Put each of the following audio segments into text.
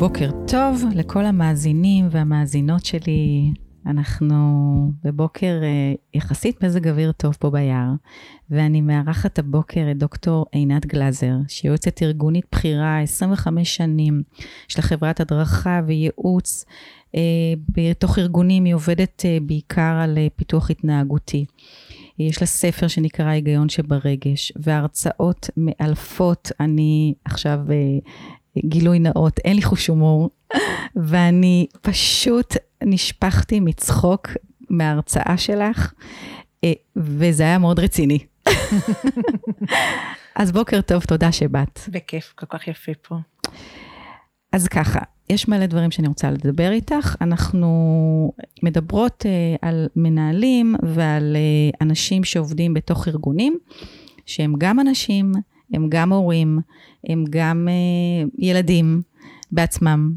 בוקר טוב לכל המאזינים והמאזינות שלי. אנחנו בבוקר אה, יחסית מזג אוויר טוב פה ביער, ואני מארחת הבוקר את דוקטור עינת גלזר, שהיא יועצת ארגונית בכירה 25 שנים, יש לה חברת הדרכה וייעוץ. אה, בתוך ארגונים היא עובדת אה, בעיקר על פיתוח התנהגותי. יש לה ספר שנקרא היגיון שברגש, והרצאות מאלפות. אני עכשיו גילוי נאות, אין לי חוש הומור, ואני פשוט נשפכתי מצחוק מההרצאה שלך, אה, וזה היה מאוד רציני. אז בוקר טוב, תודה שבאת. בכיף, כל כך יפה פה. אז ככה, יש מלא דברים שאני רוצה לדבר איתך. אנחנו מדברות uh, על מנהלים ועל uh, אנשים שעובדים בתוך ארגונים, שהם גם אנשים, הם גם הורים, הם גם uh, ילדים בעצמם,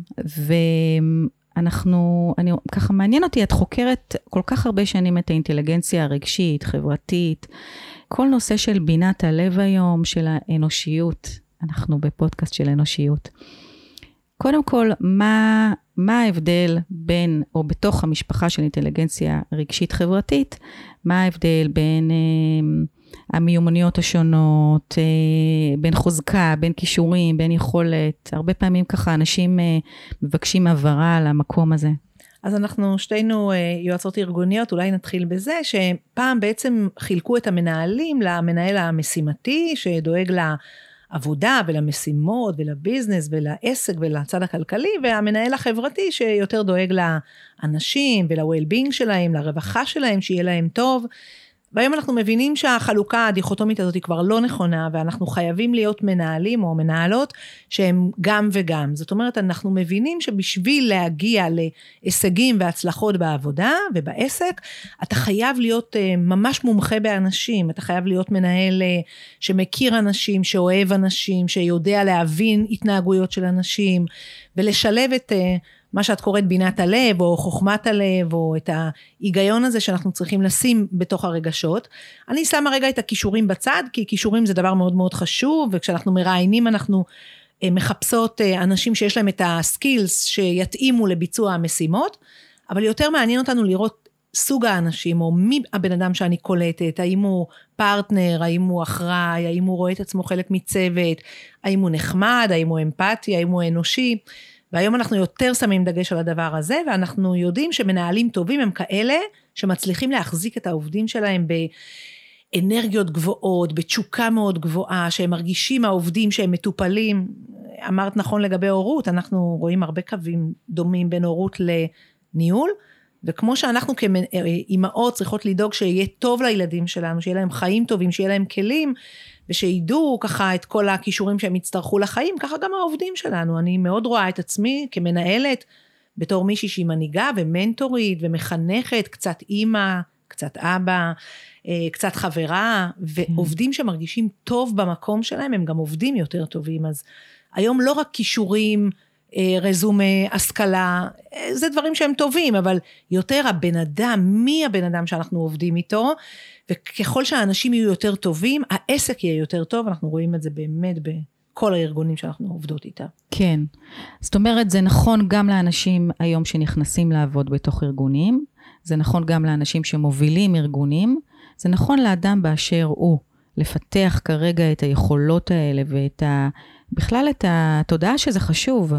ואנחנו, אני, ככה מעניין אותי, את חוקרת כל כך הרבה שנים את האינטליגנציה הרגשית, חברתית, כל נושא של בינת הלב היום, של האנושיות, אנחנו בפודקאסט של אנושיות. קודם כל, מה, מה ההבדל בין, או בתוך המשפחה של אינטליגנציה רגשית חברתית, מה ההבדל בין... אה, המיומנויות השונות, אה, בין חוזקה, בין כישורים, בין יכולת. הרבה פעמים ככה אנשים אה, מבקשים הבהרה על המקום הזה. אז אנחנו שתינו אה, יועצות ארגוניות, אולי נתחיל בזה שפעם בעצם חילקו את המנהלים למנהל המשימתי שדואג לעבודה ולמשימות ולביזנס ולעסק ולצד הכלכלי, והמנהל החברתי שיותר דואג לאנשים ול-well-being שלהם, לרווחה שלהם, שיהיה להם טוב. והיום אנחנו מבינים שהחלוקה הדיכוטומית הזאת היא כבר לא נכונה, ואנחנו חייבים להיות מנהלים או מנהלות שהם גם וגם. זאת אומרת, אנחנו מבינים שבשביל להגיע להישגים והצלחות בעבודה ובעסק, אתה חייב להיות אה, ממש מומחה באנשים, אתה חייב להיות מנהל אה, שמכיר אנשים, שאוהב אנשים, שיודע להבין התנהגויות של אנשים, ולשלב את... מה שאת קוראת בינת הלב, או חוכמת הלב, או את ההיגיון הזה שאנחנו צריכים לשים בתוך הרגשות. אני שמה רגע את הכישורים בצד, כי כישורים זה דבר מאוד מאוד חשוב, וכשאנחנו מראיינים אנחנו אה, מחפשות אה, אנשים שיש להם את ה skills שיתאימו לביצוע המשימות, אבל יותר מעניין אותנו לראות סוג האנשים, או מי הבן אדם שאני קולטת, האם הוא פרטנר, האם הוא אחראי, האם הוא רואה את עצמו חלק מצוות, האם הוא נחמד, האם הוא אמפתי, האם הוא אנושי. והיום אנחנו יותר שמים דגש על הדבר הזה, ואנחנו יודעים שמנהלים טובים הם כאלה שמצליחים להחזיק את העובדים שלהם באנרגיות גבוהות, בתשוקה מאוד גבוהה, שהם מרגישים העובדים שהם מטופלים. אמרת נכון לגבי הורות, אנחנו רואים הרבה קווים דומים בין הורות לניהול. וכמו שאנחנו כאימהות צריכות לדאוג שיהיה טוב לילדים שלנו, שיהיה להם חיים טובים, שיהיה להם כלים, ושידעו ככה את כל הכישורים שהם יצטרכו לחיים, ככה גם העובדים שלנו. אני מאוד רואה את עצמי כמנהלת, בתור מישהי שהיא מנהיגה ומנטורית ומחנכת, קצת אימא, קצת אבא, אה, קצת חברה, ועובדים שמרגישים טוב במקום שלהם, הם גם עובדים יותר טובים. אז היום לא רק כישורים, רזומה, השכלה, אה, זה דברים שהם טובים, אבל יותר הבן אדם, מי הבן אדם שאנחנו עובדים איתו, וככל שהאנשים יהיו יותר טובים, העסק יהיה יותר טוב, אנחנו רואים את זה באמת בכל הארגונים שאנחנו עובדות איתם. כן. זאת אומרת, זה נכון גם לאנשים היום שנכנסים לעבוד בתוך ארגונים, זה נכון גם לאנשים שמובילים ארגונים, זה נכון לאדם באשר הוא, לפתח כרגע את היכולות האלה ואת ה... בכלל את התודעה שזה חשוב.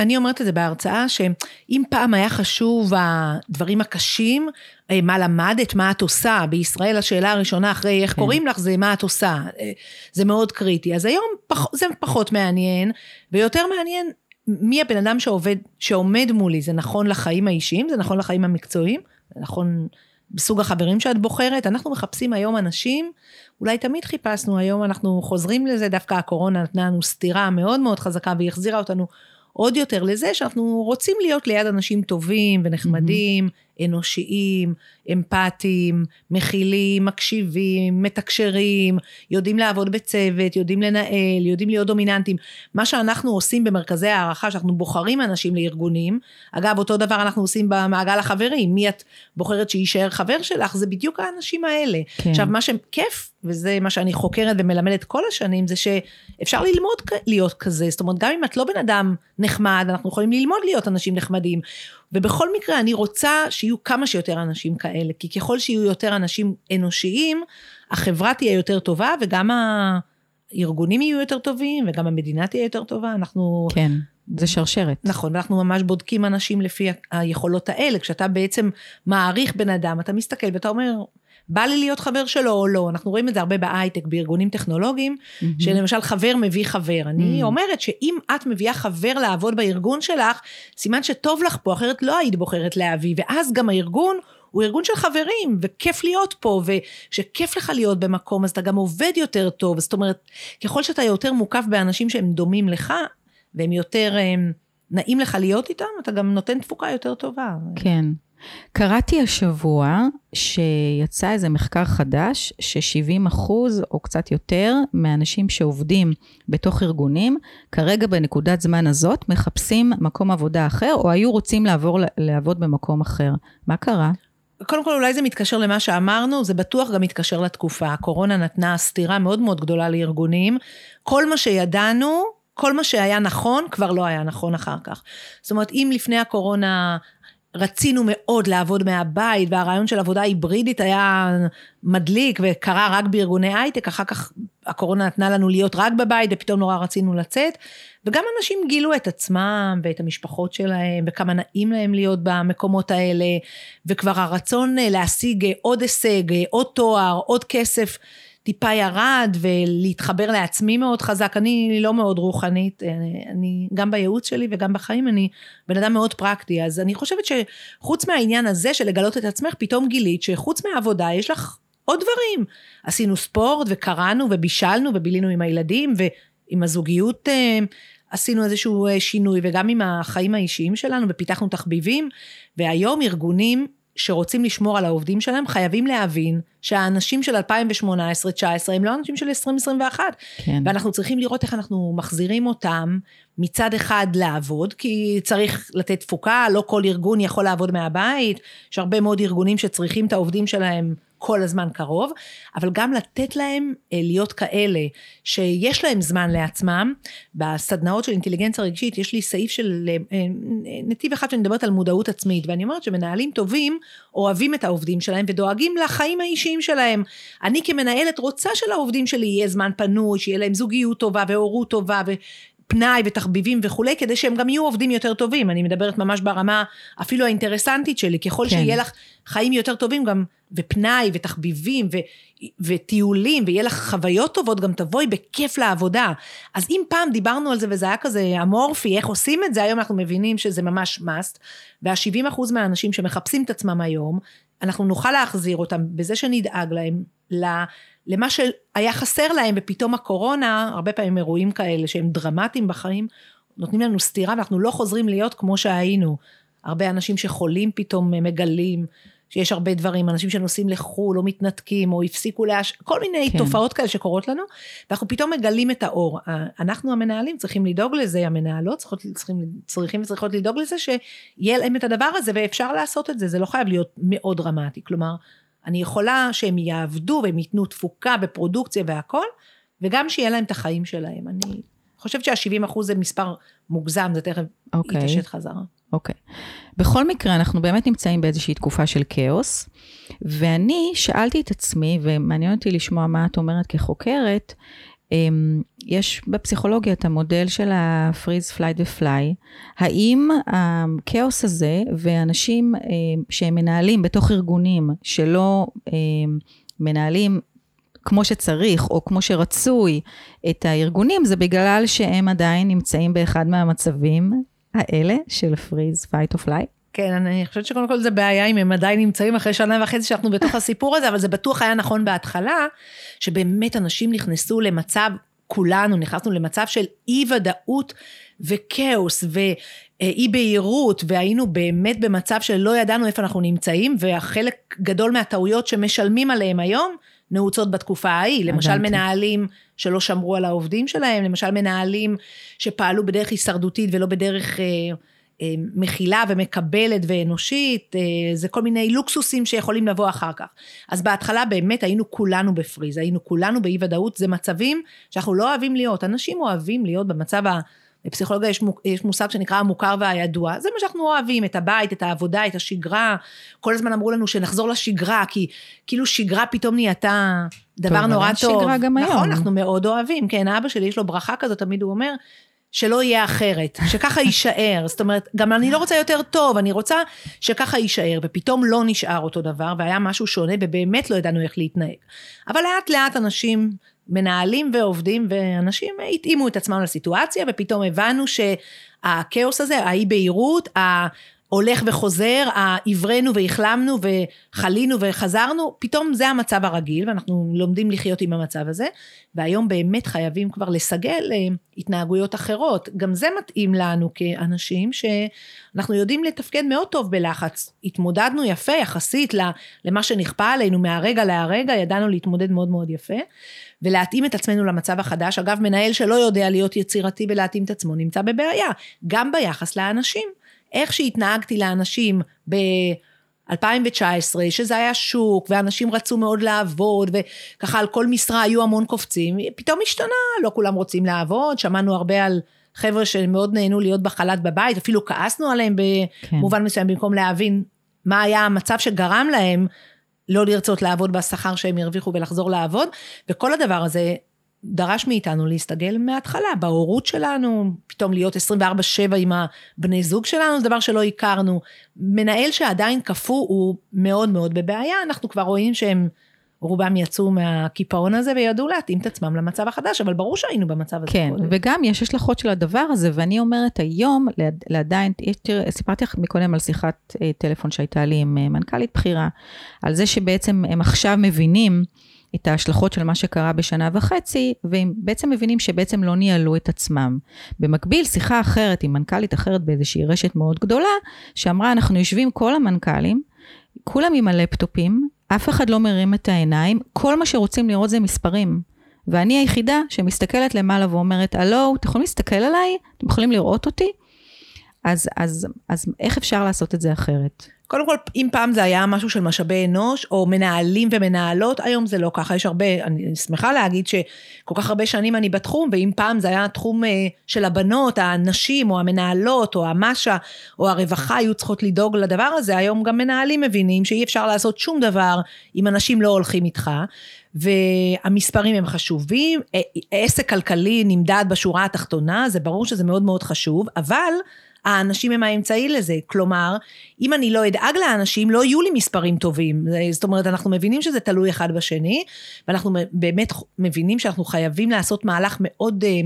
אני אומרת את זה בהרצאה, שאם פעם היה חשוב הדברים הקשים, אה, מה למדת, מה את עושה, בישראל השאלה הראשונה אחרי איך כן. קוראים לך זה מה את עושה, אה, זה מאוד קריטי. אז היום פח, זה פחות מעניין, ויותר מעניין מי הבן אדם שעובד, שעומד מולי, זה נכון לחיים האישיים, זה נכון לחיים המקצועיים, זה נכון בסוג החברים שאת בוחרת, אנחנו מחפשים היום אנשים, אולי תמיד חיפשנו, היום אנחנו חוזרים לזה, דווקא הקורונה נתנה לנו סטירה מאוד מאוד חזקה והיא החזירה אותנו עוד יותר לזה שאנחנו רוצים להיות ליד אנשים טובים ונחמדים, אנושיים, אמפתיים, מכילים, מקשיבים, מתקשרים, יודעים לעבוד בצוות, יודעים לנהל, יודעים להיות דומיננטיים. מה שאנחנו עושים במרכזי הערכה, שאנחנו בוחרים אנשים לארגונים, אגב, אותו דבר אנחנו עושים במעגל החברים, מי את בוחרת שיישאר חבר שלך, זה בדיוק האנשים האלה. כן. עכשיו, מה שכיף, וזה מה שאני חוקרת ומלמדת כל השנים, זה שאפשר ללמוד להיות כזה, זאת אומרת, גם אם את לא בן אדם נחמד, אנחנו יכולים ללמוד להיות אנשים נחמדים. ובכל מקרה, אני רוצה שיהיו כמה שיותר אנשים כאלה, כי ככל שיהיו יותר אנשים אנושיים, החברה תהיה יותר טובה, וגם הארגונים יהיו יותר טובים, וגם המדינה תהיה יותר טובה. אנחנו... כן. זה שרשרת. נכון, ואנחנו ממש בודקים אנשים לפי היכולות האלה. כשאתה בעצם מעריך בן אדם, אתה מסתכל ואתה אומר, בא לי להיות חבר שלו או לא. אנחנו רואים את זה הרבה בהייטק, בארגונים טכנולוגיים, mm-hmm. שלמשל חבר מביא חבר. אני mm-hmm. אומרת שאם את מביאה חבר לעבוד בארגון שלך, סימן שטוב לך פה, אחרת לא היית בוחרת להביא, ואז גם הארגון הוא ארגון של חברים, וכיף להיות פה, ושכיף לך להיות במקום, אז אתה גם עובד יותר טוב. זאת אומרת, ככל שאתה יותר מוקף באנשים שהם דומים לך, והם יותר הם, נעים לך להיות איתם, אתה גם נותן תפוקה יותר טובה. כן. קראתי השבוע שיצא איזה מחקר חדש, ש-70 אחוז או קצת יותר מהאנשים שעובדים בתוך ארגונים, כרגע בנקודת זמן הזאת מחפשים מקום עבודה אחר, או היו רוצים לעבור לעבוד במקום אחר. מה קרה? קודם כל אולי זה מתקשר למה שאמרנו, זה בטוח גם מתקשר לתקופה. הקורונה נתנה סתירה מאוד מאוד גדולה לארגונים. כל מה שידענו, כל מה שהיה נכון, כבר לא היה נכון אחר כך. זאת אומרת, אם לפני הקורונה רצינו מאוד לעבוד מהבית, והרעיון של עבודה היברידית היה מדליק וקרה רק בארגוני הייטק, אחר כך הקורונה נתנה לנו להיות רק בבית, ופתאום נורא רצינו לצאת. וגם אנשים גילו את עצמם ואת המשפחות שלהם, וכמה נעים להם להיות במקומות האלה, וכבר הרצון להשיג עוד הישג, עוד תואר, עוד כסף. טיפה ירד ולהתחבר לעצמי מאוד חזק. אני לא מאוד רוחנית, אני, אני גם בייעוץ שלי וגם בחיים אני בן אדם מאוד פרקטי, אז אני חושבת שחוץ מהעניין הזה של לגלות את עצמך, פתאום גילית שחוץ מהעבודה יש לך עוד דברים. עשינו ספורט וקראנו ובישלנו ובילינו עם הילדים ועם הזוגיות אה, עשינו איזשהו אה, שינוי וגם עם החיים האישיים שלנו ופיתחנו תחביבים והיום ארגונים שרוצים לשמור על העובדים שלהם, חייבים להבין שהאנשים של 2018-2019 הם לא אנשים של 2021. כן. ואנחנו צריכים לראות איך אנחנו מחזירים אותם מצד אחד לעבוד, כי צריך לתת תפוקה, לא כל ארגון יכול לעבוד מהבית, יש הרבה מאוד ארגונים שצריכים את העובדים שלהם כל הזמן קרוב, אבל גם לתת להם אה, להיות כאלה שיש להם זמן לעצמם. בסדנאות של אינטליגנציה רגשית יש לי סעיף של אה, אה, נתיב אחד שאני מדברת על מודעות עצמית, ואני אומרת שמנהלים טובים אוהבים את העובדים שלהם ודואגים לחיים האישיים שלהם. אני כמנהלת רוצה שלעובדים שלי יהיה זמן פנוי, שיהיה להם זוגיות טובה והורות טובה ו... פנאי ותחביבים וכולי, כדי שהם גם יהיו עובדים יותר טובים. אני מדברת ממש ברמה אפילו האינטרסנטית שלי, ככל כן. שיהיה לך חיים יותר טובים גם, ופנאי ותחביבים ו, וטיולים, ויהיה לך חוויות טובות, גם תבואי בכיף לעבודה. אז אם פעם דיברנו על זה וזה היה כזה אמורפי, איך עושים את זה, היום אנחנו מבינים שזה ממש must, וה-70% מהאנשים שמחפשים את עצמם היום, אנחנו נוכל להחזיר אותם בזה שנדאג להם למה שהיה חסר להם ופתאום הקורונה, הרבה פעמים אירועים כאלה שהם דרמטיים בחיים, נותנים לנו סטירה ואנחנו לא חוזרים להיות כמו שהיינו. הרבה אנשים שחולים פתאום מגלים שיש הרבה דברים, אנשים שנוסעים לחו"ל או מתנתקים או הפסיקו להש... כל מיני כן. תופעות כאלה שקורות לנו, ואנחנו פתאום מגלים את האור. אנחנו המנהלים צריכים לדאוג לזה, המנהלות צריכות, צריכים, צריכים וצריכות לדאוג לזה שיהיה להם את הדבר הזה ואפשר לעשות את זה, זה לא חייב להיות מאוד דרמטי. כלומר, אני יכולה שהם יעבדו והם ייתנו תפוקה בפרודוקציה והכל, וגם שיהיה להם את החיים שלהם. אני חושבת שה-70 אחוז זה מספר מוגזם, זה תכף okay. אוקיי. יתעשת חזרה. אוקיי. Okay. בכל מקרה, אנחנו באמת נמצאים באיזושהי תקופה של כאוס, ואני שאלתי את עצמי, ומעניין אותי לשמוע מה את אומרת כחוקרת, אמ, יש בפסיכולוגיה את המודל של ה freeze, fight ו flight. האם הכאוס הזה ואנשים אמ, שהם מנהלים בתוך ארגונים שלא אמ, מנהלים כמו שצריך או כמו שרצוי את הארגונים, זה בגלל שהם עדיין נמצאים באחד מהמצבים האלה של freeze, fight או flight? כן, אני חושבת שקודם כל זה בעיה אם הם עדיין נמצאים אחרי שנה וחצי שאנחנו בתוך הסיפור הזה, אבל זה בטוח היה נכון בהתחלה, שבאמת אנשים נכנסו למצב כולנו נכנסנו למצב של אי ודאות וכאוס ואי בהירות והיינו באמת במצב שלא ידענו איפה אנחנו נמצאים והחלק גדול מהטעויות שמשלמים עליהם היום נעוצות בתקופה ההיא, למשל מנהלים שלא שמרו על העובדים שלהם, למשל מנהלים שפעלו בדרך הישרדותית ולא בדרך אה, אה, מכילה ומקבלת ואנושית, אה, זה כל מיני לוקסוסים שיכולים לבוא אחר כך. אז בהתחלה באמת היינו כולנו בפריז, היינו כולנו באי ודאות, זה מצבים שאנחנו לא אוהבים להיות, אנשים אוהבים להיות במצב ה... בפסיכולוגיה יש, יש מושג שנקרא המוכר והידוע, זה מה שאנחנו אוהבים, את הבית, את העבודה, את השגרה, כל הזמן אמרו לנו שנחזור לשגרה, כי כאילו שגרה פתאום נהייתה דבר טוב, נורא טוב. שגרה גם נכון, היום. נכון, אנחנו מאוד אוהבים, כן, אבא שלי יש לו ברכה כזאת, תמיד הוא אומר, שלא יהיה אחרת, שככה יישאר, זאת אומרת, גם אני לא רוצה יותר טוב, אני רוצה שככה יישאר, ופתאום לא נשאר אותו דבר, והיה משהו שונה, ובאמת לא ידענו איך להתנהג. אבל לאט לאט אנשים מנהלים ועובדים ואנשים התאימו את עצמם לסיטואציה ופתאום הבנו שהכאוס הזה, האי בהירות, הולך וחוזר, עברנו והחלמנו וחלינו וחזרנו, פתאום זה המצב הרגיל ואנחנו לומדים לחיות עם המצב הזה, והיום באמת חייבים כבר לסגל אה, התנהגויות אחרות. גם זה מתאים לנו כאנשים שאנחנו יודעים לתפקד מאוד טוב בלחץ. התמודדנו יפה יחסית למה שנכפה עלינו מהרגע להרגע, ידענו להתמודד מאוד מאוד יפה. ולהתאים את עצמנו למצב החדש. אגב, מנהל שלא יודע להיות יצירתי ולהתאים את עצמו נמצא בבעיה, גם ביחס לאנשים. איך שהתנהגתי לאנשים ב... 2019, שזה היה שוק, ואנשים רצו מאוד לעבוד, וככה על כל משרה היו המון קופצים, פתאום השתנה, לא כולם רוצים לעבוד, שמענו הרבה על חבר'ה שמאוד נהנו להיות בחל"ת בבית, אפילו כעסנו עליהם כן. במובן כן. מסוים, במקום להבין מה היה המצב שגרם להם לא לרצות לעבוד בשכר שהם ירוויחו ולחזור לעבוד, וכל הדבר הזה דרש מאיתנו להסתגל מההתחלה, בהורות שלנו, פתאום להיות 24-7 עם הבני זוג שלנו, זה דבר שלא הכרנו. מנהל שעדיין קפוא הוא מאוד מאוד בבעיה, אנחנו כבר רואים שהם, רובם יצאו מהקיפאון הזה וידעו להתאים את עצמם למצב החדש, אבל ברור שהיינו במצב הזה. כן, קודם. וגם יש השלכות של הדבר הזה, ואני אומרת היום, לעדיין, תראה, סיפרתי לך מקודם על שיחת אה, טלפון שהייתה לי עם אה, מנכ"לית בכירה, על זה שבעצם הם עכשיו מבינים, את ההשלכות של מה שקרה בשנה וחצי, והם בעצם מבינים שבעצם לא ניהלו את עצמם. במקביל, שיחה אחרת עם מנכ"לית אחרת באיזושהי רשת מאוד גדולה, שאמרה, אנחנו יושבים כל המנכ"לים, כולם עם הלפטופים, אף אחד לא מרים את העיניים, כל מה שרוצים לראות זה מספרים. ואני היחידה שמסתכלת למעלה ואומרת, הלו, אתם יכולים להסתכל עליי? אתם יכולים לראות אותי? אז, אז, אז איך אפשר לעשות את זה אחרת? קודם כל, אם פעם זה היה משהו של משאבי אנוש, או מנהלים ומנהלות, היום זה לא ככה, יש הרבה, אני שמחה להגיד שכל כך הרבה שנים אני בתחום, ואם פעם זה היה תחום אה, של הבנות, הנשים, או המנהלות, או המשה, או הרווחה היו צריכות לדאוג לדבר הזה, היום גם מנהלים מבינים שאי אפשר לעשות שום דבר אם אנשים לא הולכים איתך. והמספרים הם חשובים, עסק כלכלי נמדד בשורה התחתונה, זה ברור שזה מאוד מאוד חשוב, אבל האנשים הם האמצעי לזה. כלומר, אם אני לא אדאג לאנשים, לא יהיו לי מספרים טובים. זאת אומרת, אנחנו מבינים שזה תלוי אחד בשני, ואנחנו באמת מבינים שאנחנו חייבים לעשות מהלך מאוד אה,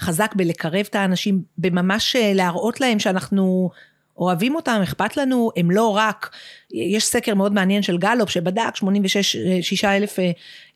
חזק בלקרב את האנשים, בממש אה, להראות להם שאנחנו... אוהבים אותם, אכפת לנו, הם לא רק, יש סקר מאוד מעניין של גלופ שבדק 86 אלף אה,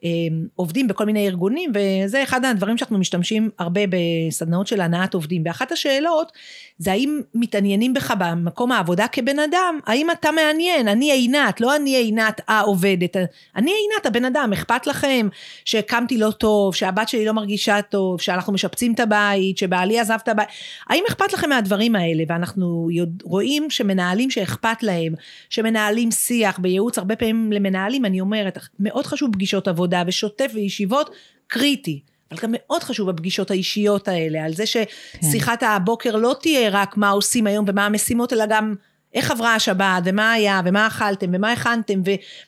אה, עובדים בכל מיני ארגונים, וזה אחד הדברים שאנחנו משתמשים הרבה בסדנאות של הנעת עובדים. ואחת השאלות זה האם מתעניינים בך במקום העבודה כבן אדם, האם אתה מעניין, אני עינת, לא אני עינת העובדת, אני עינת הבן אדם, אכפת לכם שהקמתי לא טוב, שהבת שלי לא מרגישה טוב, שאנחנו משפצים את הבית, שבעלי עזב את הבית, האם אכפת לכם מהדברים האלה? ואנחנו רואים שמנהלים שאכפת להם, שמנהלים שיח בייעוץ, הרבה פעמים למנהלים, אני אומרת, מאוד חשוב פגישות עבודה ושוטף וישיבות, קריטי. אבל גם מאוד חשוב הפגישות האישיות האלה, על זה ששיחת כן. הבוקר לא תהיה רק מה עושים היום ומה המשימות, אלא גם איך עברה השבת, ומה היה, ומה אכלתם, ומה הכנתם,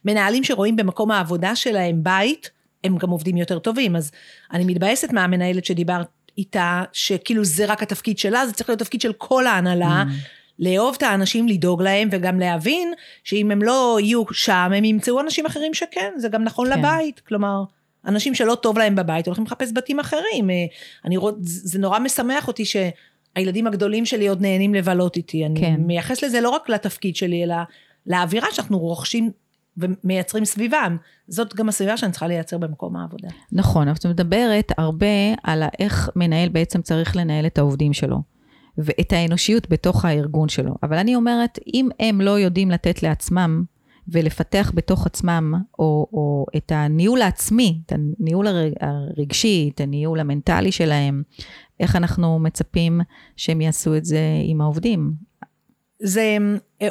ומנהלים שרואים במקום העבודה שלהם בית, הם גם עובדים יותר טובים. אז אני מתבאסת מהמנהלת שדיברת איתה, שכאילו זה רק התפקיד שלה, זה צריך להיות תפקיד של כל ההנהלה. Mm. לאהוב את האנשים, לדאוג להם, וגם להבין שאם הם לא יהיו שם, הם ימצאו אנשים אחרים שכן, זה גם נכון כן. לבית. כלומר, אנשים שלא טוב להם בבית הולכים לחפש בתים אחרים. אה, אני רואה, זה נורא משמח אותי שהילדים הגדולים שלי עוד נהנים לבלות איתי. אני כן. מייחס לזה לא רק לתפקיד שלי, אלא לאווירה שאנחנו רוכשים ומייצרים סביבם. זאת גם הסביבה שאני צריכה לייצר במקום העבודה. נכון, אבל את מדברת הרבה על איך מנהל בעצם צריך לנהל את העובדים שלו, ואת האנושיות בתוך הארגון שלו. אבל אני אומרת, אם הם לא יודעים לתת לעצמם ולפתח בתוך עצמם, או, או את הניהול העצמי, את הניהול הרגשי, את הניהול המנטלי שלהם, איך אנחנו מצפים שהם יעשו את זה עם העובדים? זה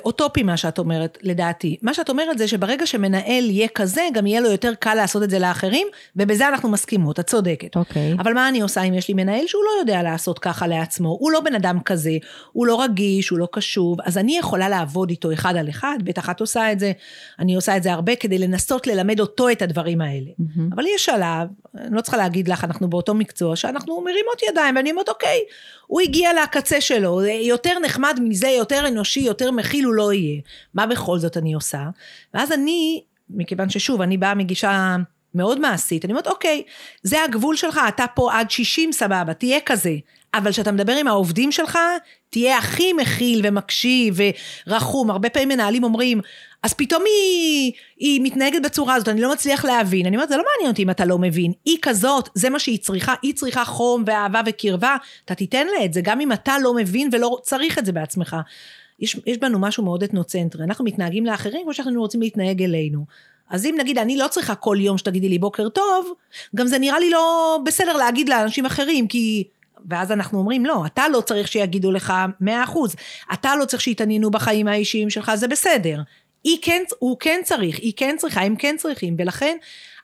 אוטופי מה שאת אומרת, לדעתי. מה שאת אומרת זה שברגע שמנהל יהיה כזה, גם יהיה לו יותר קל לעשות את זה לאחרים, ובזה אנחנו מסכימות, את צודקת. אוקיי. אבל מה אני עושה אם יש לי מנהל שהוא לא יודע לעשות ככה לעצמו? הוא לא בן אדם כזה, הוא לא רגיש, הוא לא קשוב, אז אני יכולה לעבוד איתו אחד על אחד, בטח את עושה את זה, אני עושה את זה הרבה כדי לנסות ללמד אותו את הדברים האלה. Mm-hmm. אבל יש שלב, אני לא צריכה להגיד לך, אנחנו באותו מקצוע, שאנחנו מרימות ידיים, ואני אומרת, אוקיי, הוא הגיע לקצה שלו, יותר נחמד מזה, יותר אנושי, יותר מכיל הוא לא יהיה. מה בכל זאת אני עושה? ואז אני, מכיוון ששוב, אני באה מגישה מאוד מעשית, אני אומרת, אוקיי, זה הגבול שלך, אתה פה עד 60, סבבה, תהיה כזה. אבל כשאתה מדבר עם העובדים שלך, תהיה הכי מכיל ומקשיב ורחום. הרבה פעמים מנהלים אומרים, אז פתאום היא, היא מתנהגת בצורה הזאת, אני לא מצליח להבין. אני אומרת, זה לא מעניין אותי אם אתה לא מבין. היא כזאת, זה מה שהיא צריכה, היא צריכה חום ואהבה וקרבה, אתה תיתן לה את זה, גם אם אתה לא מבין ולא צריך את זה בעצמך. יש, יש בנו משהו מאוד אתנוצנטרי, אנחנו מתנהגים לאחרים כמו שאנחנו רוצים להתנהג אלינו. אז אם נגיד אני לא צריכה כל יום שתגידי לי בוקר טוב, גם זה נראה לי לא בסדר להגיד לאנשים אחרים, כי... ואז אנחנו אומרים, לא, אתה לא צריך שיגידו לך מאה אחוז, אתה לא צריך שיתעניינו בחיים האישיים שלך, זה בסדר. היא כן, הוא כן צריך, היא כן צריכה, הם כן צריכים, ולכן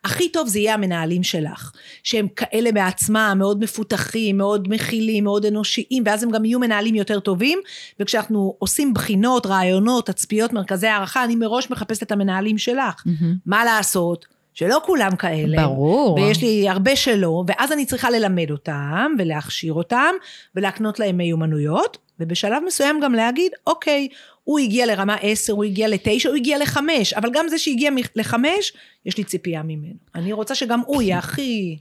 הכי טוב זה יהיה המנהלים שלך, שהם כאלה בעצמם, מאוד מפותחים, מאוד מכילים, מאוד אנושיים, ואז הם גם יהיו מנהלים יותר טובים, וכשאנחנו עושים בחינות, רעיונות, תצפיות, מרכזי הערכה, אני מראש מחפשת את המנהלים שלך. Mm-hmm. מה לעשות? שלא כולם כאלה. ברור. ויש לי הרבה שלא, ואז אני צריכה ללמד אותם, ולהכשיר אותם, ולהקנות להם מיומנויות, ובשלב מסוים גם להגיד, אוקיי, הוא הגיע לרמה 10, הוא הגיע ל-9, הוא הגיע ל-5, אבל גם זה שהגיע ל-5, יש לי ציפייה ממנו. אני רוצה שגם הוא יהיה הכי...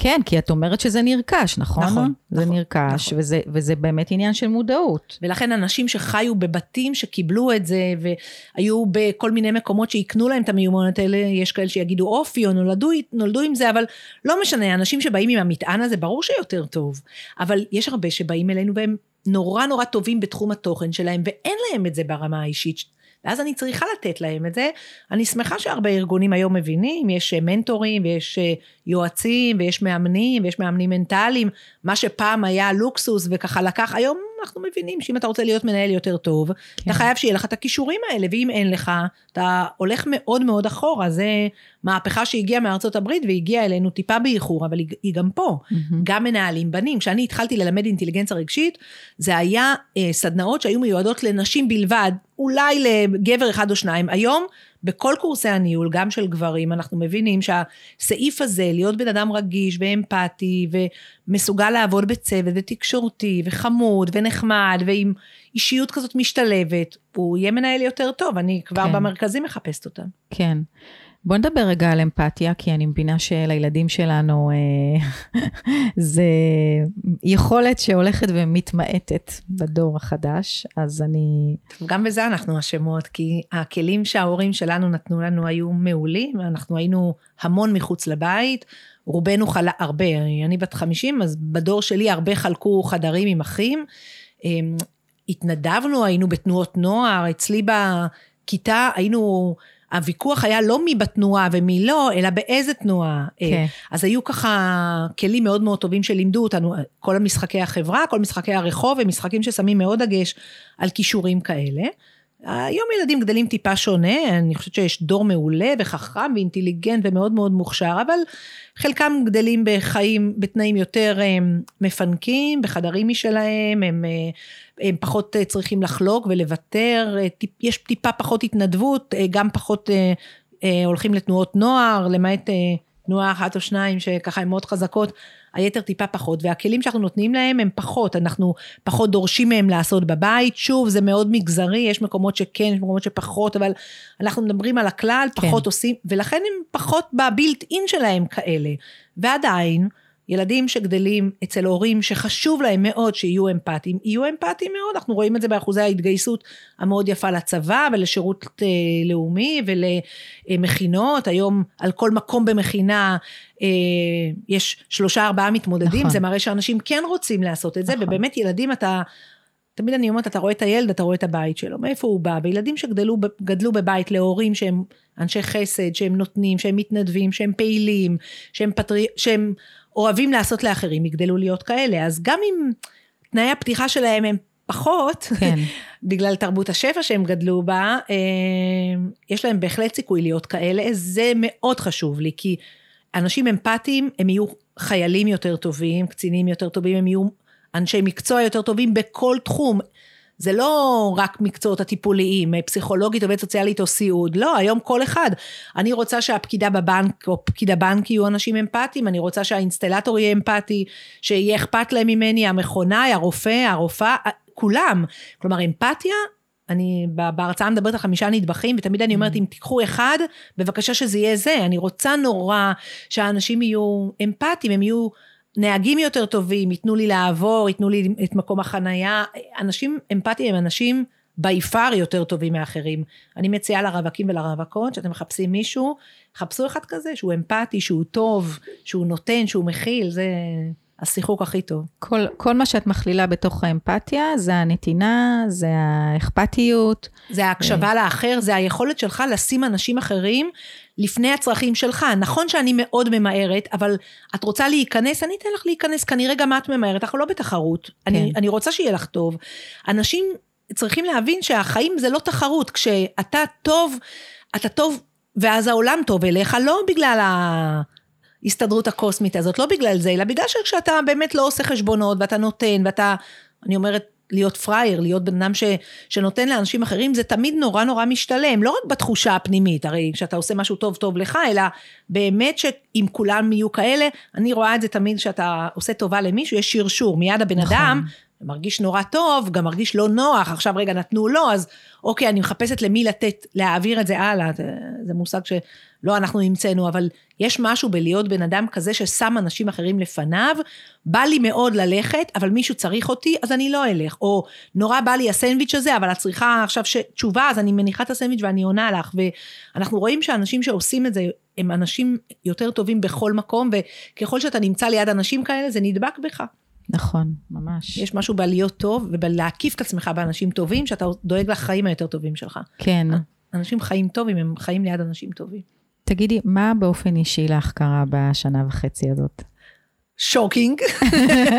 כן, כי את אומרת שזה נרכש, נכון? נכון. זה נכון, נרכש, נכון. וזה, וזה באמת עניין של מודעות. ולכן אנשים שחיו בבתים שקיבלו את זה, והיו בכל מיני מקומות שיקנו להם את המיומנות האלה, יש כאלה שיגידו אופי, או נולדו, נולדו עם זה, אבל לא משנה, אנשים שבאים עם המטען הזה, ברור שיותר טוב. אבל יש הרבה שבאים אלינו והם נורא נורא טובים בתחום התוכן שלהם, ואין להם את זה ברמה האישית. ואז אני צריכה לתת להם את זה. אני שמחה שהרבה ארגונים היום מבינים, יש אה, מנטורים ויש אה, יועצים ויש מאמנים ויש מאמנים מנטליים, מה שפעם היה לוקסוס וככה לקח, היום אנחנו מבינים שאם אתה רוצה להיות מנהל יותר טוב, כן. אתה חייב שיהיה לך את הכישורים האלה, ואם אין לך, אתה הולך מאוד מאוד אחורה, זה מהפכה שהגיעה מארצות הברית והגיעה אלינו טיפה באיחור, אבל היא, היא גם פה. Mm-hmm. גם מנהלים בנים, כשאני התחלתי ללמד אינטליגנציה רגשית, זה היה אה, סדנאות שהיו מיועדות לנשים בלבד, אולי לגבר אחד או שניים. היום, בכל קורסי הניהול, גם של גברים, אנחנו מבינים שהסעיף הזה, להיות בן אדם רגיש ואמפתי ומסוגל לעבוד בצוות ותקשורתי וחמוד ונחמד ועם אישיות כזאת משתלבת, הוא יהיה מנהל יותר טוב, אני כבר כן. במרכזים מחפשת אותם. כן. בוא נדבר רגע על אמפתיה, כי אני מבינה שלילדים שלנו אה, זה יכולת שהולכת ומתמעטת בדור החדש, אז אני... גם בזה אנחנו אשמות, כי הכלים שההורים שלנו נתנו לנו היו מעולים, אנחנו היינו המון מחוץ לבית, רובנו חלה הרבה, אני בת 50, אז בדור שלי הרבה חלקו חדרים עם אחים. אמ, התנדבנו, היינו בתנועות נוער, אצלי בכיתה היינו... הוויכוח היה לא מי בתנועה ומי לא, אלא באיזה תנועה. כן. אז היו ככה כלים מאוד מאוד טובים שלימדו אותנו, כל המשחקי החברה, כל משחקי הרחוב, הם משחקים ששמים מאוד דגש על כישורים כאלה. היום ילדים גדלים טיפה שונה, אני חושבת שיש דור מעולה וחכם ואינטליגנט ומאוד מאוד מוכשר, אבל חלקם גדלים בחיים, בתנאים יותר הם, מפנקים, בחדרים משלהם, הם, הם פחות צריכים לחלוק ולוותר, יש טיפה פחות התנדבות, גם פחות הולכים לתנועות נוער, למעט תנועה אחת או שניים שככה הן מאוד חזקות, היתר טיפה פחות, והכלים שאנחנו נותנים להם הם פחות, אנחנו פחות דורשים מהם לעשות בבית, שוב זה מאוד מגזרי, יש מקומות שכן, יש מקומות שפחות, אבל אנחנו מדברים על הכלל, פחות כן. עושים, ולכן הם פחות בבילט אין שלהם כאלה, ועדיין, ילדים שגדלים אצל הורים שחשוב להם מאוד שיהיו אמפתיים, יהיו אמפתיים מאוד, אנחנו רואים את זה באחוזי ההתגייסות המאוד יפה לצבא ולשירות אה, לאומי ולמכינות, היום על כל מקום במכינה אה, יש שלושה ארבעה מתמודדים, נכון. זה מראה שאנשים כן רוצים לעשות את זה, נכון. ובאמת ילדים אתה... תמיד אני אומרת, אתה רואה את הילד, אתה רואה את הבית שלו, מאיפה הוא בא, וילדים שגדלו בבית להורים שהם אנשי חסד, שהם נותנים, שהם מתנדבים, שהם פעילים, שהם, פטרי, שהם אוהבים לעשות לאחרים, יגדלו להיות כאלה. אז גם אם תנאי הפתיחה שלהם הם פחות, כן. בגלל תרבות השפע שהם גדלו בה, אה, יש להם בהחלט סיכוי להיות כאלה, זה מאוד חשוב לי, כי אנשים אמפתיים, הם יהיו חיילים יותר טובים, קצינים יותר טובים, הם יהיו אנשי מקצוע יותר טובים בכל תחום. זה לא רק מקצועות הטיפוליים, פסיכולוגית, עובדת סוציאלית או סיעוד, לא, היום כל אחד. אני רוצה שהפקידה בבנק או פקיד הבנק יהיו אנשים אמפתיים, אני רוצה שהאינסטלטור יהיה אמפתי, שיהיה אכפת להם ממני, המכונאי, הרופא, הרופאה, כולם. כלומר, אמפתיה אני בהרצאה מדברת על חמישה נדבכים, ותמיד אני אומרת, mm. אם תיקחו אחד, בבקשה שזה יהיה זה. אני רוצה נורא שהאנשים יהיו אמפתיים, הם יהיו נהגים יותר טובים, ייתנו לי לעבור, ייתנו לי את מקום החנייה. אנשים אמפתיים הם אנשים בי פאר יותר טובים מאחרים. אני מציעה לרווקים ולרווקות, שאתם מחפשים מישהו, חפשו אחד כזה שהוא אמפתי, שהוא טוב, שהוא נותן, שהוא מכיל, זה השיחוק הכי טוב. כל, כל מה שאת מכלילה בתוך האמפתיה, זה הנתינה, זה האכפתיות. זה ההקשבה ו... לאחר, זה היכולת שלך לשים אנשים אחרים לפני הצרכים שלך. נכון שאני מאוד ממהרת, אבל את רוצה להיכנס, אני אתן לך להיכנס, כנראה גם את ממהרת, אנחנו לא בתחרות. כן. אני, אני רוצה שיהיה לך טוב. אנשים צריכים להבין שהחיים זה לא תחרות, כשאתה טוב, אתה טוב, ואז העולם טוב אליך, לא בגלל ה... ההסתדרות הקוסמית הזאת, לא בגלל זה, אלא בגלל שכשאתה באמת לא עושה חשבונות ואתה נותן ואתה, אני אומרת, להיות פראייר, להיות בן אדם ש, שנותן לאנשים אחרים, זה תמיד נורא נורא משתלם, לא רק בתחושה הפנימית, הרי כשאתה עושה משהו טוב טוב לך, אלא באמת שאם כולם יהיו כאלה, אני רואה את זה תמיד כשאתה עושה טובה למישהו, יש שרשור, מיד הבן נכון. אדם מרגיש נורא טוב, גם מרגיש לא נוח, עכשיו רגע נתנו לו, אז אוקיי, אני מחפשת למי לתת, להעביר את זה הלאה, זה מושג שלא אנחנו המצאנו, אבל יש משהו בלהיות בן אדם כזה ששם אנשים אחרים לפניו, בא לי מאוד ללכת, אבל מישהו צריך אותי, אז אני לא אלך, או נורא בא לי הסנדוויץ' הזה, אבל את צריכה עכשיו ש... תשובה, אז אני מניחה את הסנדוויץ' ואני עונה לך, ואנחנו רואים שאנשים שעושים את זה, הם אנשים יותר טובים בכל מקום, וככל שאתה נמצא ליד אנשים כאלה, זה נדבק בך. נכון, ממש. יש משהו בלהיות טוב ובלהקיף את עצמך באנשים טובים, שאתה דואג לחיים היותר טובים שלך. כן. אנשים חיים טוב אם הם חיים ליד אנשים טובים. תגידי, מה באופן אישי לך קרה בשנה וחצי הזאת? shocking.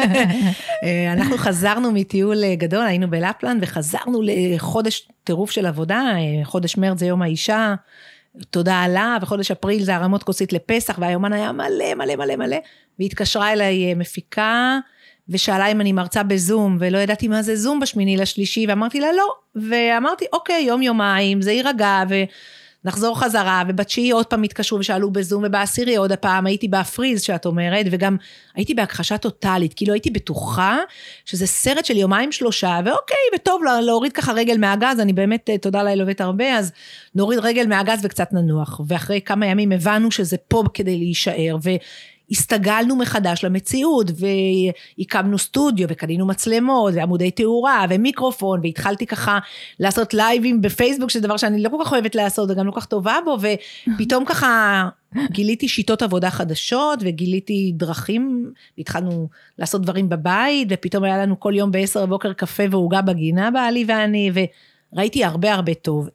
אה, אנחנו חזרנו מטיול אה, גדול, היינו בלפלנד וחזרנו לחודש טירוף של עבודה, אה, חודש מרץ זה יום האישה, תודה עלה, וחודש אפריל זה הרמות כוסית לפסח, והיומן היה מלא מלא מלא מלא, והתקשרה אליי מפיקה. ושאלה אם אני מרצה בזום, ולא ידעתי מה זה זום בשמיני לשלישי, ואמרתי לה לא, ואמרתי אוקיי, יום יומיים, זה יירגע, ונחזור חזרה, ובתשיעי עוד פעם התקשרו ושאלו בזום, ובעשירי עוד הפעם, הייתי בהפריז שאת אומרת, וגם הייתי בהכחשה טוטאלית, כאילו הייתי בטוחה שזה סרט של יומיים שלושה, ואוקיי, וטוב להוריד ככה רגל מהגז, אני באמת, תודה לאל עובדת הרבה, אז נוריד רגל מהגז וקצת ננוח, ואחרי כמה ימים הבנו שזה פה כדי להישאר, ו... הסתגלנו מחדש למציאות, והקמנו סטודיו, וקנינו מצלמות, ועמודי תאורה, ומיקרופון, והתחלתי ככה לעשות לייבים בפייסבוק, שזה דבר שאני לא כל כך אוהבת לעשות, וגם לא כל כך טובה בו, ופתאום ככה גיליתי שיטות עבודה חדשות, וגיליתי דרכים, והתחלנו לעשות דברים בבית, ופתאום היה לנו כל יום בעשר בבוקר קפה ועוגה בגינה, בעלי ואני, וראיתי הרבה הרבה טוב.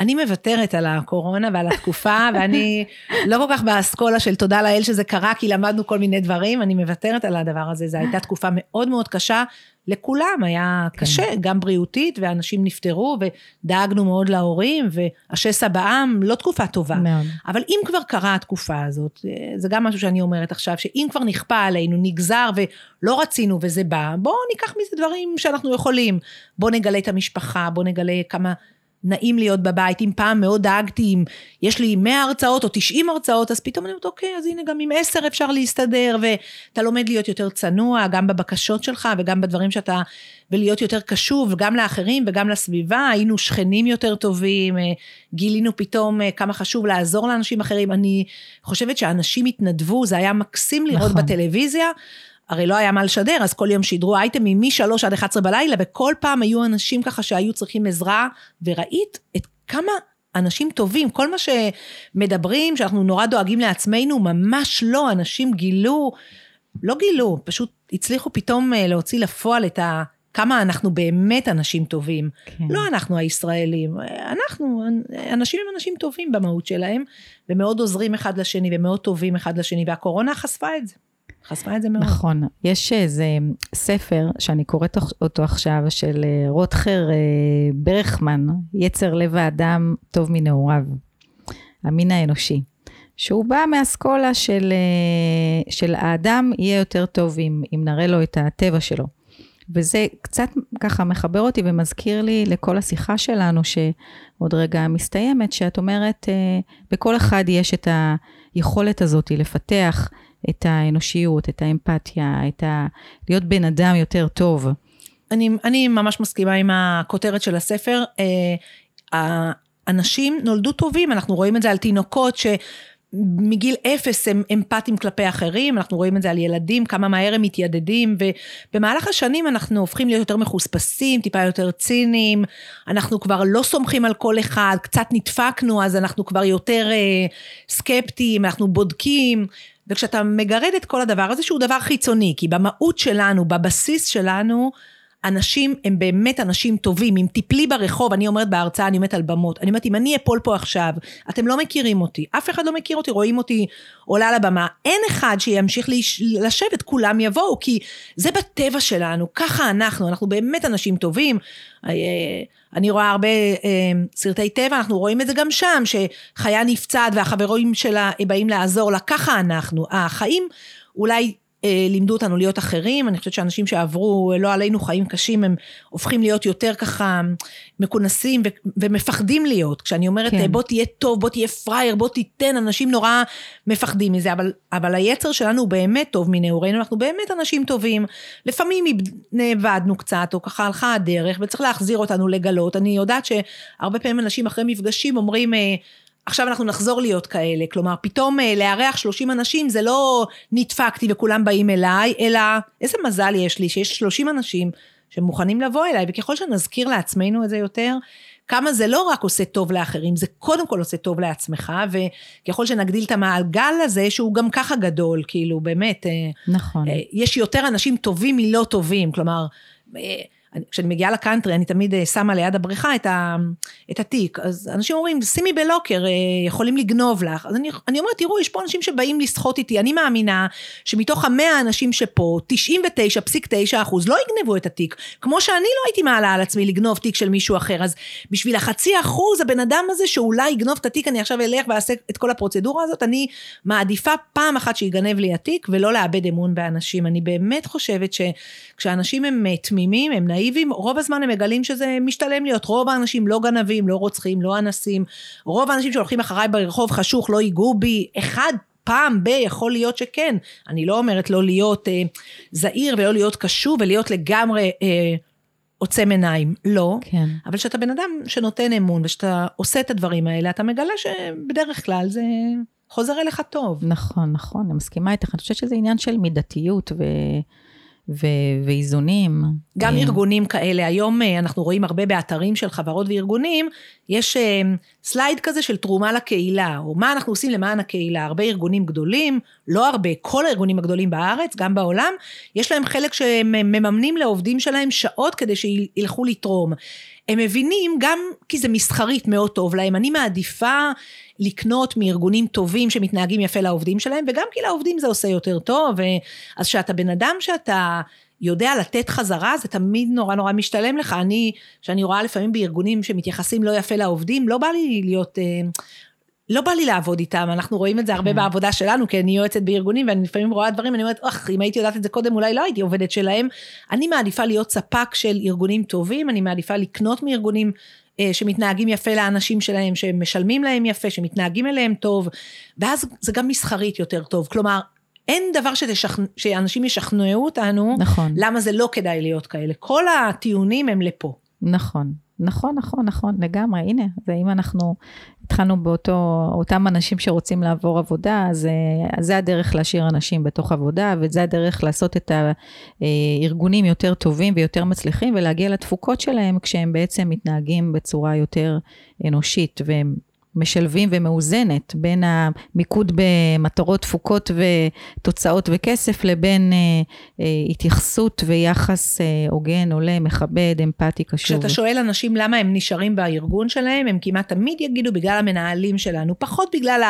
אני מוותרת על הקורונה ועל התקופה, ואני לא כל כך באסכולה של תודה לאל שזה קרה, כי למדנו כל מיני דברים, אני מוותרת על הדבר הזה, זו הייתה תקופה מאוד מאוד קשה, לכולם היה כן. קשה, גם בריאותית, ואנשים נפטרו, ודאגנו מאוד להורים, והשסע בעם, לא תקופה טובה. מאוד. אבל אם כבר קרה התקופה הזאת, זה גם משהו שאני אומרת עכשיו, שאם כבר נכפה עלינו, נגזר ולא רצינו וזה בא, בואו ניקח מזה דברים שאנחנו יכולים. בואו נגלה את המשפחה, בואו נגלה כמה... נעים להיות בבית, אם פעם מאוד דאגתי אם יש לי 100 הרצאות או 90 הרצאות, אז פתאום אני אומרת, אוקיי, אז הנה גם עם 10 אפשר להסתדר, ואתה לומד להיות יותר צנוע, גם בבקשות שלך וגם בדברים שאתה, ולהיות יותר קשוב, גם לאחרים וגם לסביבה, היינו שכנים יותר טובים, אה, גילינו פתאום אה, כמה חשוב לעזור לאנשים אחרים, אני חושבת שאנשים התנדבו, זה היה מקסים לראות נכון. בטלוויזיה. הרי לא היה מה לשדר, אז כל יום שידרו אייטמים מ-3 עד 11 בלילה, וכל פעם היו אנשים ככה שהיו צריכים עזרה, וראית את כמה אנשים טובים, כל מה שמדברים, שאנחנו נורא דואגים לעצמנו, ממש לא, אנשים גילו, לא גילו, פשוט הצליחו פתאום אה, להוציא לפועל את ה... כמה אנחנו באמת אנשים טובים. כן. לא אנחנו הישראלים, אנחנו, אנשים הם אנשים טובים במהות שלהם, ומאוד עוזרים אחד לשני ומאוד טובים אחד לשני, והקורונה חשפה את זה. חשפה את זה מאוד. נכון. יש איזה ספר שאני קוראת אותו עכשיו, של אה, רוטחר אה, ברכמן, יצר לב האדם טוב מנעוריו, המין האנושי. שהוא בא מאסכולה של, אה, של האדם יהיה יותר טוב אם, אם נראה לו את הטבע שלו. וזה קצת ככה מחבר אותי ומזכיר לי לכל השיחה שלנו, שעוד רגע מסתיימת, שאת אומרת, בכל אחד יש את היכולת הזאת לפתח את האנושיות, את האמפתיה, את ה... להיות בן אדם יותר טוב. אני, אני ממש מסכימה עם הכותרת של הספר. אה, האנשים נולדו טובים, אנחנו רואים את זה על תינוקות ש... מגיל אפס הם אמפתיים כלפי אחרים, אנחנו רואים את זה על ילדים, כמה מהר הם מתיידדים, ובמהלך השנים אנחנו הופכים להיות יותר מחוספסים, טיפה יותר ציניים, אנחנו כבר לא סומכים על כל אחד, קצת נדפקנו, אז אנחנו כבר יותר אה, סקפטיים, אנחנו בודקים, וכשאתה מגרד את כל הדבר הזה, שהוא דבר חיצוני, כי במהות שלנו, בבסיס שלנו, אנשים הם באמת אנשים טובים. אם תיפלי ברחוב, אני אומרת בהרצאה, אני אומרת על במות, אני אומרת, אם אני אפול פה עכשיו, אתם לא מכירים אותי, אף אחד לא מכיר אותי, רואים אותי עולה לבמה, אין אחד שימשיך לשבת, כולם יבואו, כי זה בטבע שלנו, ככה אנחנו, אנחנו באמת אנשים טובים. אה, אני רואה הרבה אה, סרטי טבע, אנחנו רואים את זה גם שם, שחיה נפצעת והחברים שלה באים לעזור לה, ככה אנחנו. החיים אולי אה, לימדו אותנו להיות אחרים, אני חושבת שאנשים שעברו לא עלינו חיים קשים, הם הופכים להיות יותר ככה מכונסים ו- ומפחדים להיות. כשאני אומרת כן. בוא תהיה טוב, בוא תהיה פראייר, בוא תיתן, אנשים נורא מפחדים מזה, אבל, אבל היצר שלנו הוא באמת טוב מנעורינו, אנחנו באמת אנשים טובים. לפעמים נאבדנו קצת, או ככה הלכה הדרך, וצריך להחזיר אותנו לגלות. אני יודעת שהרבה פעמים אנשים אחרי מפגשים אומרים, אה, עכשיו אנחנו נחזור להיות כאלה. כלומר, פתאום אה, לארח 30 אנשים זה לא נדפקתי וכולם באים אליי, אלא איזה מזל יש לי שיש 30 אנשים שמוכנים לבוא אליי, וככל שנזכיר לעצמנו את זה יותר, כמה זה לא רק עושה טוב לאחרים, זה קודם כל עושה טוב לעצמך, וככל שנגדיל את המעגל הזה, שהוא גם ככה גדול, כאילו, באמת. אה, נכון. אה, יש יותר אנשים טובים מלא טובים, כלומר, כשאני מגיעה לקאנטרי, אני תמיד אה, שמה ליד הבריכה את, ה, את התיק. אז אנשים אומרים, שימי בלוקר, אה, יכולים לגנוב לך. אז אני, אני אומרת, תראו, יש פה אנשים שבאים לסחוט איתי. אני מאמינה שמתוך המאה האנשים שפה, 99.9 אחוז לא יגנבו את התיק. כמו שאני לא הייתי מעלה על עצמי לגנוב תיק של מישהו אחר. אז בשביל החצי אחוז, הבן אדם הזה שאולי יגנוב את התיק, אני עכשיו אלך ואעשה את כל הפרוצדורה הזאת, אני מעדיפה פעם אחת שיגנב לי התיק, ולא לאבד אמון באנשים. אני באמת חושבת שכשאנשים הם אה, תמימים, הם נאיבים, רוב הזמן הם מגלים שזה משתלם להיות. רוב האנשים לא גנבים, לא רוצחים, לא אנסים. רוב האנשים שהולכים אחריי ברחוב חשוך לא ייגעו בי. אחד פעם ב- יכול להיות שכן. אני לא אומרת לא להיות אה, זהיר ולא להיות קשוב ולהיות לגמרי אה, עוצם עיניים. לא. כן. אבל כשאתה בן אדם שנותן אמון ושאתה עושה את הדברים האלה, אתה מגלה שבדרך כלל זה... חוזר אליך טוב. נכון, נכון, אני מסכימה איתך. אני חושבת שזה עניין של מידתיות ו... ו- ואיזונים. גם אה, ארגונים כאלה, היום אה, אנחנו רואים הרבה באתרים של חברות וארגונים, יש אה, סלייד כזה של תרומה לקהילה, או מה אנחנו עושים למען הקהילה. הרבה ארגונים גדולים, לא הרבה, כל הארגונים הגדולים בארץ, גם בעולם, יש להם חלק שהם מממנים לעובדים שלהם שעות כדי שילכו לתרום. הם מבינים, גם כי זה מסחרית מאוד טוב להם, אני מעדיפה לקנות מארגונים טובים שמתנהגים יפה לעובדים שלהם, וגם כי לעובדים זה עושה יותר טוב, אז שאתה בן אדם שאתה יודע לתת חזרה, זה תמיד נורא נורא משתלם לך. אני, שאני רואה לפעמים בארגונים שמתייחסים לא יפה לעובדים, לא בא לי להיות... אה, לא בא לי לעבוד איתם, אנחנו רואים את זה הרבה כן. בעבודה שלנו, כי אני יועצת בארגונים, ואני לפעמים רואה דברים, אני אומרת, אך, אם הייתי יודעת את זה קודם, אולי לא הייתי עובדת שלהם. אני מעדיפה להיות ספק של ארגונים טובים, אני מעדיפה לקנות מארגונים אה, שמתנהגים יפה לאנשים שלהם, שמשלמים להם יפה, שמתנהגים אליהם טוב, ואז זה גם מסחרית יותר טוב. כלומר, אין דבר שתשכנ... שאנשים ישכנעו אותנו, נכון. למה זה לא כדאי להיות כאלה. כל הטיעונים הם לפה. נכון, נכון, נכון, נכון, לגמרי. הנה, ואם אנחנו התחלנו באותו, אותם אנשים שרוצים לעבור עבודה, אז, אז זה הדרך להשאיר אנשים בתוך עבודה, וזה הדרך לעשות את הארגונים יותר טובים ויותר מצליחים, ולהגיע לתפוקות שלהם כשהם בעצם מתנהגים בצורה יותר אנושית, והם משלבים ומאוזנת בין המיקוד במטרות תפוקות ותוצאות וכסף לבין אה, אה, התייחסות ויחס אה, הוגן, עולה, מכבד, אמפתי, קשור. כשאתה שואל אנשים למה הם נשארים בארגון שלהם, הם כמעט תמיד יגידו בגלל המנהלים שלנו, פחות בגלל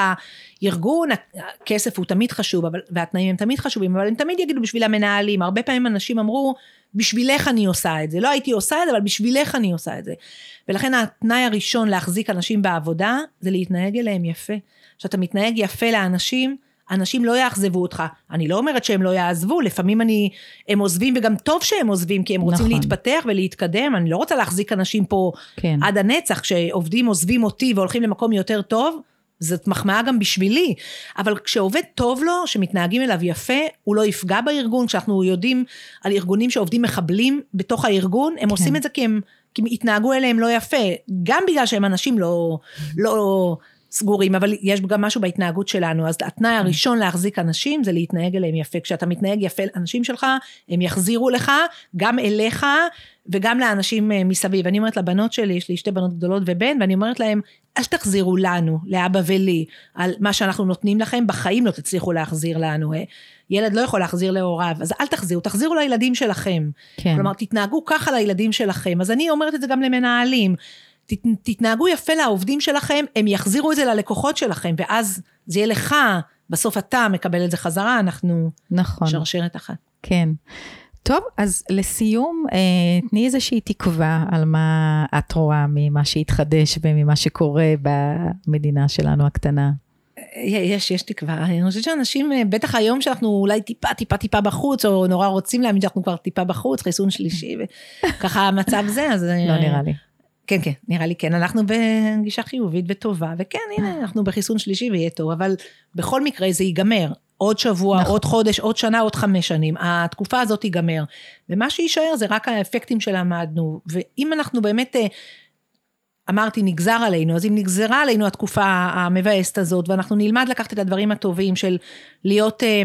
הארגון, הכסף הוא תמיד חשוב אבל, והתנאים הם תמיד חשובים, אבל הם תמיד יגידו בשביל המנהלים, הרבה פעמים אנשים אמרו, בשבילך אני עושה את זה, לא הייתי עושה את זה, אבל בשבילך אני עושה את זה. ולכן התנאי הראשון להחזיק אנשים בעבודה, זה להתנהג אליהם יפה. כשאתה מתנהג יפה לאנשים, אנשים לא יאכזבו אותך. אני לא אומרת שהם לא יעזבו, לפעמים אני, הם עוזבים וגם טוב שהם עוזבים, כי הם רוצים נכון. להתפתח ולהתקדם, אני לא רוצה להחזיק אנשים פה כן. עד הנצח, כשעובדים עוזבים אותי והולכים למקום יותר טוב, זאת מחמאה גם בשבילי, אבל כשעובד טוב לו, שמתנהגים אליו יפה, הוא לא יפגע בארגון, כשאנחנו יודעים על ארגונים שעובדים מחבלים בתוך הארגון, הם כן. עושים את זה כי הם, כי התנהגו אליהם לא יפה, גם בגלל שהם אנשים לא, לא סגורים, אבל יש גם משהו בהתנהגות שלנו, אז התנאי כן. הראשון להחזיק אנשים זה להתנהג אליהם יפה, כשאתה מתנהג יפה לאנשים שלך, הם יחזירו לך, גם אליך, וגם לאנשים אה, מסביב. אני אומרת לבנות שלי, יש לי שתי בנות גדולות ובן, ואני אומרת להם, אל תחזירו לנו, לאבא ולי, על מה שאנחנו נותנים לכם, בחיים לא תצליחו להחזיר לנו. אה. ילד לא יכול להחזיר להוריו, אז אל תחזירו, תחזירו לילדים שלכם. כן. כלומר, תתנהגו ככה לילדים שלכם. אז אני אומרת את זה גם למנהלים. ת, תתנהגו יפה לעובדים שלכם, הם יחזירו את זה ללקוחות שלכם, ואז זה יהיה לך, בסוף אתה מקבל את זה חזרה, אנחנו נכון. שרשרת אחת. כן. טוב, אז לסיום, אה, תני איזושהי תקווה על מה את רואה ממה שהתחדש וממה שקורה במדינה שלנו הקטנה. יש, יש תקווה. אני חושבת שאנשים, אה, בטח היום שאנחנו אולי טיפה, טיפה, טיפה בחוץ, או נורא רוצים להאמין שאנחנו כבר טיפה בחוץ, חיסון שלישי, וככה המצב זה, אז... לא נראה לי. כן, כן, נראה לי כן, אנחנו בגישה חיובית וטובה, וכן, הנה, אנחנו בחיסון שלישי ויהיה טוב, אבל בכל מקרה זה ייגמר. עוד שבוע, נכון. עוד חודש, עוד שנה, עוד חמש שנים. התקופה הזאת תיגמר. ומה שיישאר זה רק האפקטים שלמדנו. ואם אנחנו באמת, אה, אמרתי, נגזר עלינו, אז אם נגזרה עלינו התקופה המבאסת הזאת, ואנחנו נלמד לקחת את הדברים הטובים של להיות אה,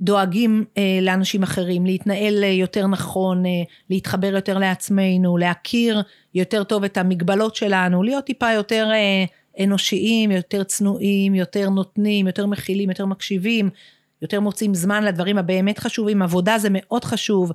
דואגים אה, לאנשים אחרים, להתנהל יותר נכון, להתחבר יותר לעצמנו, להכיר יותר טוב את המגבלות שלנו, להיות טיפה יותר... אנושיים, יותר צנועים, יותר נותנים, יותר מכילים, יותר מקשיבים, יותר מוצאים זמן לדברים הבאמת חשובים, עבודה זה מאוד חשוב,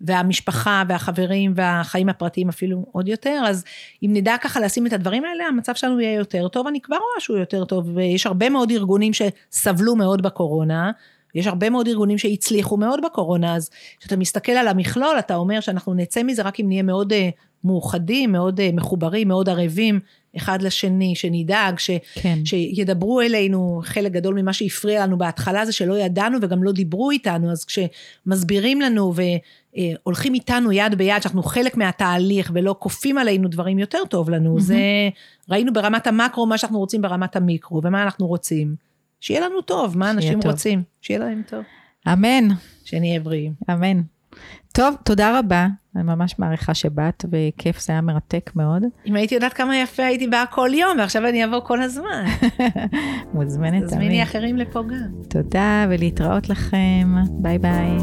והמשפחה והחברים והחיים הפרטיים אפילו עוד יותר, אז אם נדע ככה לשים את הדברים האלה, המצב שלנו יהיה יותר טוב, אני כבר רואה שהוא יותר טוב, ויש הרבה מאוד ארגונים שסבלו מאוד בקורונה, יש הרבה מאוד ארגונים שהצליחו מאוד בקורונה, אז כשאתה מסתכל על המכלול, אתה אומר שאנחנו נצא מזה רק אם נהיה מאוד אה, מאוחדים, מאוד אה, מחוברים, מאוד ערבים אחד לשני, שנדאג, ש, כן. שידברו אלינו, חלק גדול ממה שהפריע לנו בהתחלה זה שלא ידענו וגם לא דיברו איתנו, אז כשמסבירים לנו והולכים איתנו יד ביד, שאנחנו חלק מהתהליך ולא כופים עלינו דברים יותר טוב לנו, mm-hmm. זה ראינו ברמת המקרו מה שאנחנו רוצים ברמת המיקרו, ומה אנחנו רוצים. שיהיה לנו טוב, מה אנשים טוב. רוצים, שיהיה להם טוב. אמן. שנהיה בריאים. אמן. טוב, תודה רבה. אני ממש מעריכה שבאת, וכיף, זה היה מרתק מאוד. אם הייתי יודעת כמה יפה הייתי באה כל יום, ועכשיו אני אבוא כל הזמן. מוזמנת תמיד. תזמיני אחרים לפה גם. תודה, ולהתראות לכם. ביי ביי.